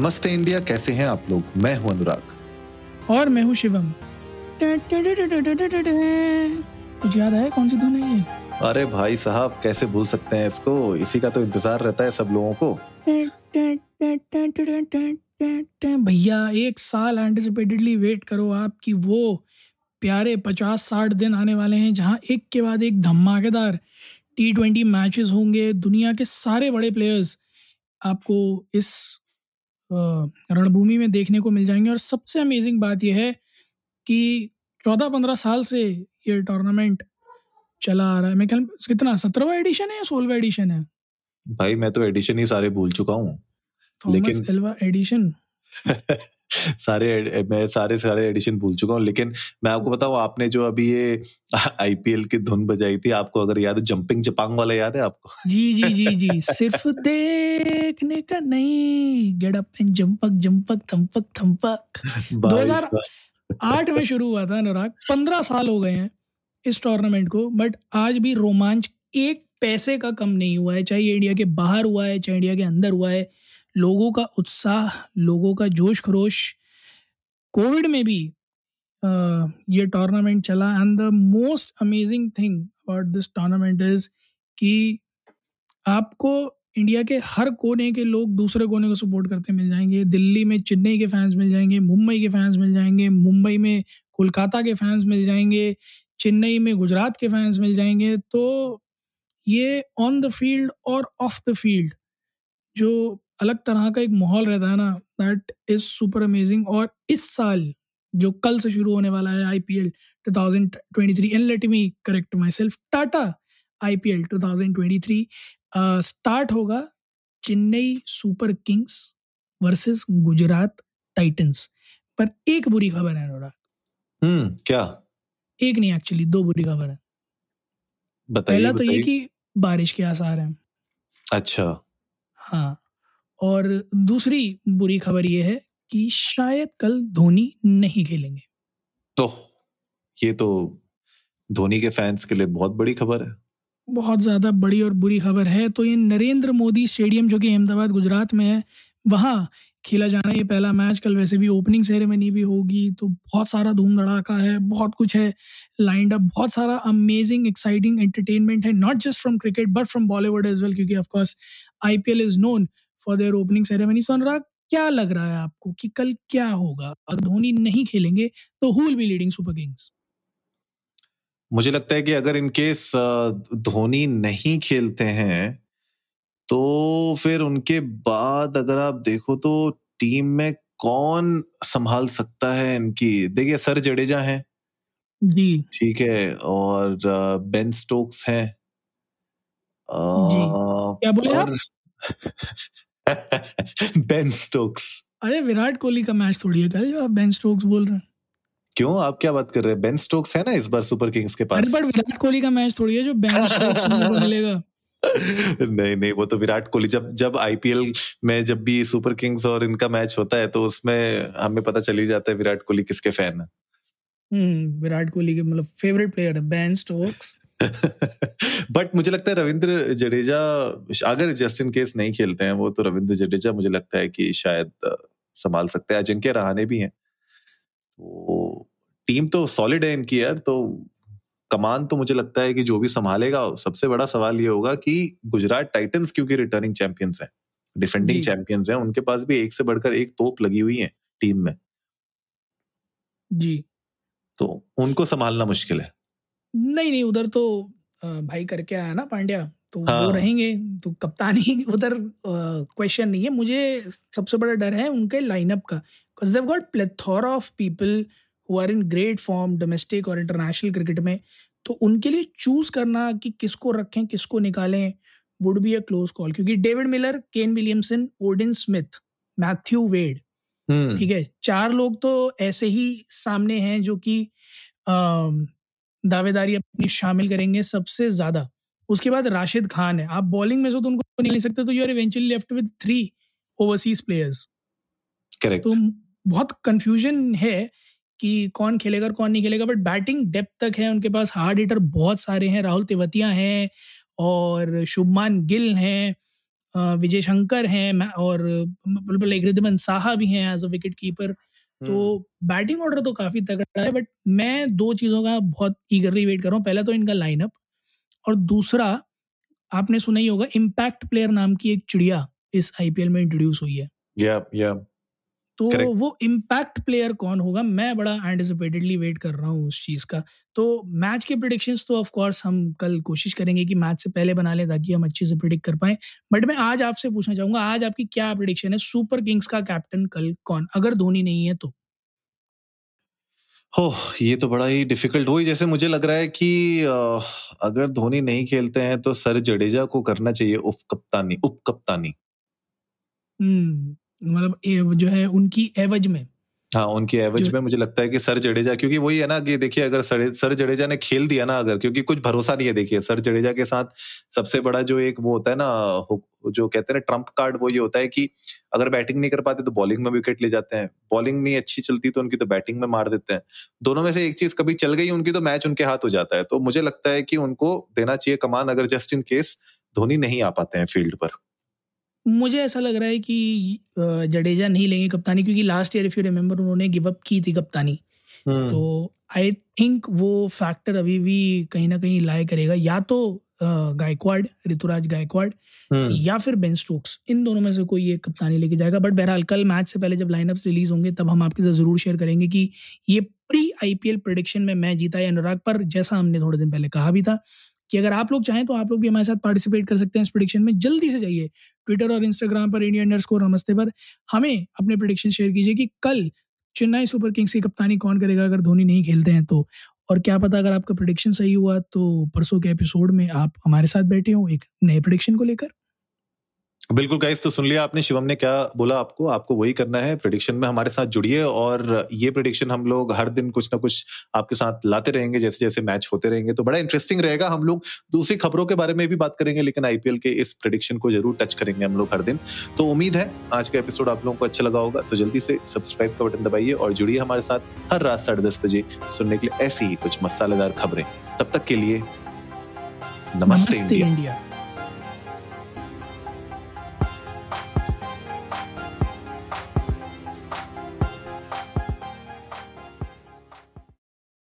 नमस्ते इंडिया कैसे हैं आप लोग मैं हूँ अनुराग और मैं हूँ शिवम कुछ याद आया कौन सी धुन है ये अरे भाई साहब कैसे भूल सकते हैं इसको इसी का तो इंतज़ार रहता है सब लोगों को भैया एक साल एंटिसिपेटेडली वेट करो आपकी वो प्यारे पचास साठ दिन आने वाले हैं जहाँ एक के बाद एक धमाकेदार टी ट्वेंटी मैचेस होंगे दुनिया के सारे बड़े प्लेयर्स आपको इस रणभूमि में देखने को मिल जाएँगे। और सबसे अमेजिंग बात यह है कि चौदह पंद्रह साल से ये टूर्नामेंट चला आ रहा है। मैं ख्याल कितना सत्रहवा एडिशन है या सोलवा एडिशन है? भाई मैं तो एडिशन ही सारे भूल चुका हूँ। लेकिन एडिशन सारे मैं सारे सारे एडिशन भूल चुका हूँ लेकिन मैं आपको बताऊँ आपने जो अभी ये आईपीएल की धुन बजाई थी आपको अगर याद है जंपिंग जपांग वाला याद है आपको? जी जी जी जी सिर्फ़ देखने का नहीं गेट अप एंड जंपक जंपक थम्पक थम्पक दो हज़ार आठ में शुरू हुआ था अनुराग पंद्रह साल हो गए हैं इस टूर्नामेंट को बट आज भी रोमांच एक पैसे का कम नहीं हुआ है चाहे इंडिया के बाहर हुआ है चाहे इंडिया के अंदर हुआ है। लोगों का उत्साह लोगों का जोश खरोश कोविड में भी आ, ये टूर्नामेंट चला and the most amazing thing about this tournament is कि आपको इंडिया के हर कोने के लोग दूसरे कोने को सपोर्ट करते मिल जाएँगे। दिल्ली में चेन्नई के फैंस मिल जाएँगे मुंबई के फैंस मिल जाएँगे मुंबई में कोलकाता के फैंस मिल जाएँगे चेन्नई में गुजरात के फैंस मिल जाएँगे। तो ये ऑन द फ़ील्ड और ऑफ़ द फ़ील्ड जो अलग तरह का एक माहौल रहता है ना दैट इज़ सुपर अमेजिंग और इस साल जो कल से शुरू होने वाला है I P L two thousand twenty three and let me correct myself Tata I P L two thousand twenty three start होगा Chennai Super Kings versus Gujarat Titans पर एक बुरी खबर है अनुराग। हम्म क्या? एक नहीं एक्चुअली दो बुरी खबर है। पहला तो ये कि बारिश के आसार हैं। अच्छा। हाँ। और दूसरी बुरी खबर ये है कि शायद कल धोनी नहीं खेलेंगे। तो ये तो धोनी के फैंस के लिए बहुत बड़ी खबर है। बहुत ज़्यादा बड़ी और बुरी खबर है। तो ये नरेंद्र मोदी स्टेडियम जो कि अहमदाबाद गुजरात में है वहाँ खेला जाना ये पहला मैच। कल वैसे भी ओपनिंग सेरेमनी भी होगी तो बहुत सारा धूम धड़ाका है बहुत कुछ है लाइंड अप बहुत सारा अमेजिंग एक्साइटिंग एंटरटेनमेंट है not just from cricket but from Bollywood as well क्योंकि of course I P L is known for their opening ceremony so Anurag क्या लग रहा है आपको कि कल क्या होगा? अगर धोनी नहीं खेलेंगे तो who will be leading super kings मुझे लगता है कि अगर इनकेस धोनी नहीं खेलते हैं तो फिर उनके बाद अगर आप देखो तो टीम में कौन संभाल सकता है इनकी? देखिए सर जडेजा है। जी। ठीक है और बेन स्टोक्स हैं। क्या बोले आप? बेन स्टोक्स अरे विराट कोहली का मैच थोड़ी है कल जो आप बेन स्टोक्स बोल रहे हैं? क्यों? आप क्या बात कर रहे हैं? बेन स्टोक्स है ना इस बार सुपर किंग्स के पास? बट विराट कोहली का मैच थोड़ी है जो बेन स्टोक्स मिलेगा नहीं नहीं वो तो विराट कोहली जब जब आईपीएल में जब भी सुपर किंग्स और इनका मैच होता है तो उसमें हमें पता चल जाता है विराट कोहली किसके फ़ैन है। हम्म विराट कोहली के मतलब फेवरेट प्लेयर है बेन स्टोक्स बट मुझे लगता है रविंद्र जडेजा अगर जस्टिन केस नहीं खेलते हैं वो तो रविंद्र जडेजा मुझे लगता है कि शायद संभाल सकते हैं। अजिंक्य रहाने भी हैं। तो टीम तो सॉलिड है इनकी यार तो कमान तो मुझे लगता है कि जो भी संभालेगा सबसे बड़ा सवाल ये होगा कि गुजरात टाइटंस क्योंकि रिटर्निंग चैंपियंस हैं डिफेंडिंग चैंपियंस हैं उनके पास भी एक से बढ़कर एक तोप लगी हुई है टीम में। जी। तो उनको संभालना मुश्किल है। नहीं नहीं उधर तो भाई करके आया ना पांड्या तो हाँ. वो रहेंगे तो कप्तानी उधर क्वेश्चन नहीं है। मुझे सबसे बड़ा डर है उनके लाइनअप का because they've got plethora of people who are in great form domestic और इंटरनेशनल क्रिकेट में तो उनके लिए चूज़ करना कि किसको रखें किसको निकालें would be a close call क्योंकि David Miller Kane Williamson Odean Smith Matthew Wade ठीक है? चार लोग तो ऐसे ही सामने हैं जो कि दावेदारी अपनी शामिल करेंगे सबसे ज़्यादा। उसके बाद राशिद खान है। आप बॉलिंग में से तो उनको नहीं ले सकते तो you are eventually left with three overseas players correct तो बहुत कंफ्यूजन है कि कौन खेलेगा और कौन नहीं खेलेगा बट बैटिंग डेप्थ तक है उनके पास। हार्ड हिटर बहुत सारे हैं। राहुल तेवतिया हैं और शुभमान गिल हैं विजय शंकर हैं और रिद्धमन साहा भी हैं एज अ विकेट कीपर तो बैटिंग हम्म। ऑर्डर तो काफ़ी तगड़ा है बट मैं दो चीज़ों का बहुत ईगरली वेट कर रहा हूँ पहला तो इनका लाइनअप और दूसरा आपने सुना ही होगा इम्पैक्ट प्लेयर नाम की एक चिड़िया इस आईपीएल में इंट्रोड्यूस हुई है yeah, yeah. तो Correct. वो इम्पैक्ट प्लेयर कौन होगा? मैं बड़ा एंटिसिपेटेडली वेट कर रहा हूँ उस चीज़ का। तो मैच के प्रिडिक्शंस तो ऑफ़ कोर्स हम कल कोशिश करेंगे कि मैच से पहले बना लें ताकि हम अच्छे से प्रिडिक्ट कर पाए। बट मैं आज आपसे पूछना चाहूँगा आज आपकी क्या प्रिडिक्शन है? सुपर किंग्स का कैप्टन कल कौन? अगर धोनी नहीं है तो। हो ये तो बड़ा ही डिफ़िकल्ट वही जैसे मुझे लग रहा है कि अगर धोनी नहीं खेलते हैं तो सर जडेजा को करना चाहिए उप कप्तानी उप कप्तानी। हम्म। मतलब जो है उनकी एवज में। हाँ उनकी एवज में मुझे लगता है कि सर जडेजा क्योंकि वही है ना कि देखिए अगर सर सर जडेजा ने खेल दिया ना अगर क्योंकि कुछ भरोसा नहीं है देखिए सर जडेजा के साथ सबसे बड़ा जो एक वो होता है ना जो कहते हैं ना ट्रंप कार्ड वो ये होता है कि अगर बैटिंग नहीं कर पाते तो बॉलिंग में विकेट ले जाते हैं। बॉलिंग नहीं अच्छी चलती तो उनकी तो बैटिंग में मार देते हैं। दोनों में से एक चीज़ कभी चल गई उनकी तो मैच उनके हाथ हो जाता है। तो मुझे लगता है कि उनको देना चाहिए कमान अगर जस्ट इन केस धोनी नहीं आ पाते हैं फ़ील्ड पर। मुझे ऐसा लग रहा है कि जडेजा नहीं लेंगे कप्तानी क्योंकि last year if you remember उन्होंने गिव अप की थी कप्तानी। हम्म। तो आई थिंक वो फैक्टर अभी भी कहीं ना कहीं लाए करेगा। या तो गायकवाड ऋतुराज गायकवाड हम्म। या फिर बेन स्टोक्स इन दोनों में से कोई एक कप्तानी लेके जाएगा। बट बहरहाल कल मैच से पहले जब लाइनअप रिलीज़ होंगे तब हम आपके साथ ज़रूर शेयर करेंगे कि ये प्री आईपीएल प्रोडिक्शन में मैं जीता या अनुराग पर जैसा हमने थोड़े दिन पहले कहा भी था कि अगर आप लोग चाहें तो आप लोग भी हमारे साथ पार्टिसिपेट कर सकते हैं इस प्रोडिक्शन में। जल्दी से जाइए। ट्विटर और इंस्टाग्राम पर इंडिया अंडर स्कोर नमस्ते पर हमें अपने प्रोडिक्शन शेयर कीजिए कि कल चेन्नई सुपर किंग्स की कप्तानी कौन करेगा अगर धोनी नहीं खेलते हैं तो? और क्या पता अगर आपका प्रोडिक्शन सही हुआ तो परसों के एपिसोड में आप हमारे साथ बैठे हो एक नए प्रोडिक्शन को लेकर। बिल्कुल गाइस तो सुन लिया आपने शिवम ने क्या बोला आपको? आपको वही करना है प्रिडिक्शन में हमारे साथ जुड़िए और ये प्रिडिक्शन हम लोग हर दिन कुछ ना कुछ आपके साथ लाते रहेंगे जैसे जैसे मैच होते रहेंगे। तो बड़ा इंटरेस्टिंग रहेगा हम लोग दूसरी खबरों के बारे में भी बात करेंगे लेकिन आईपीएल के इस प्रिडिक्शन को ज़रूर टच करेंगे हम लोग हर दिन। तो उम्मीद है आज का एपिसोड आप लोगों को अच्छा लगा होगा तो जल्दी से सब्सक्राइब का बटन दबाइए और जुड़िए हमारे साथ हर रात साढ़े दस बजे सुनने के लिए ऐसी ही कुछ मसालेदार खबरें। तब तक के लिए नमस्ते, इंडिया।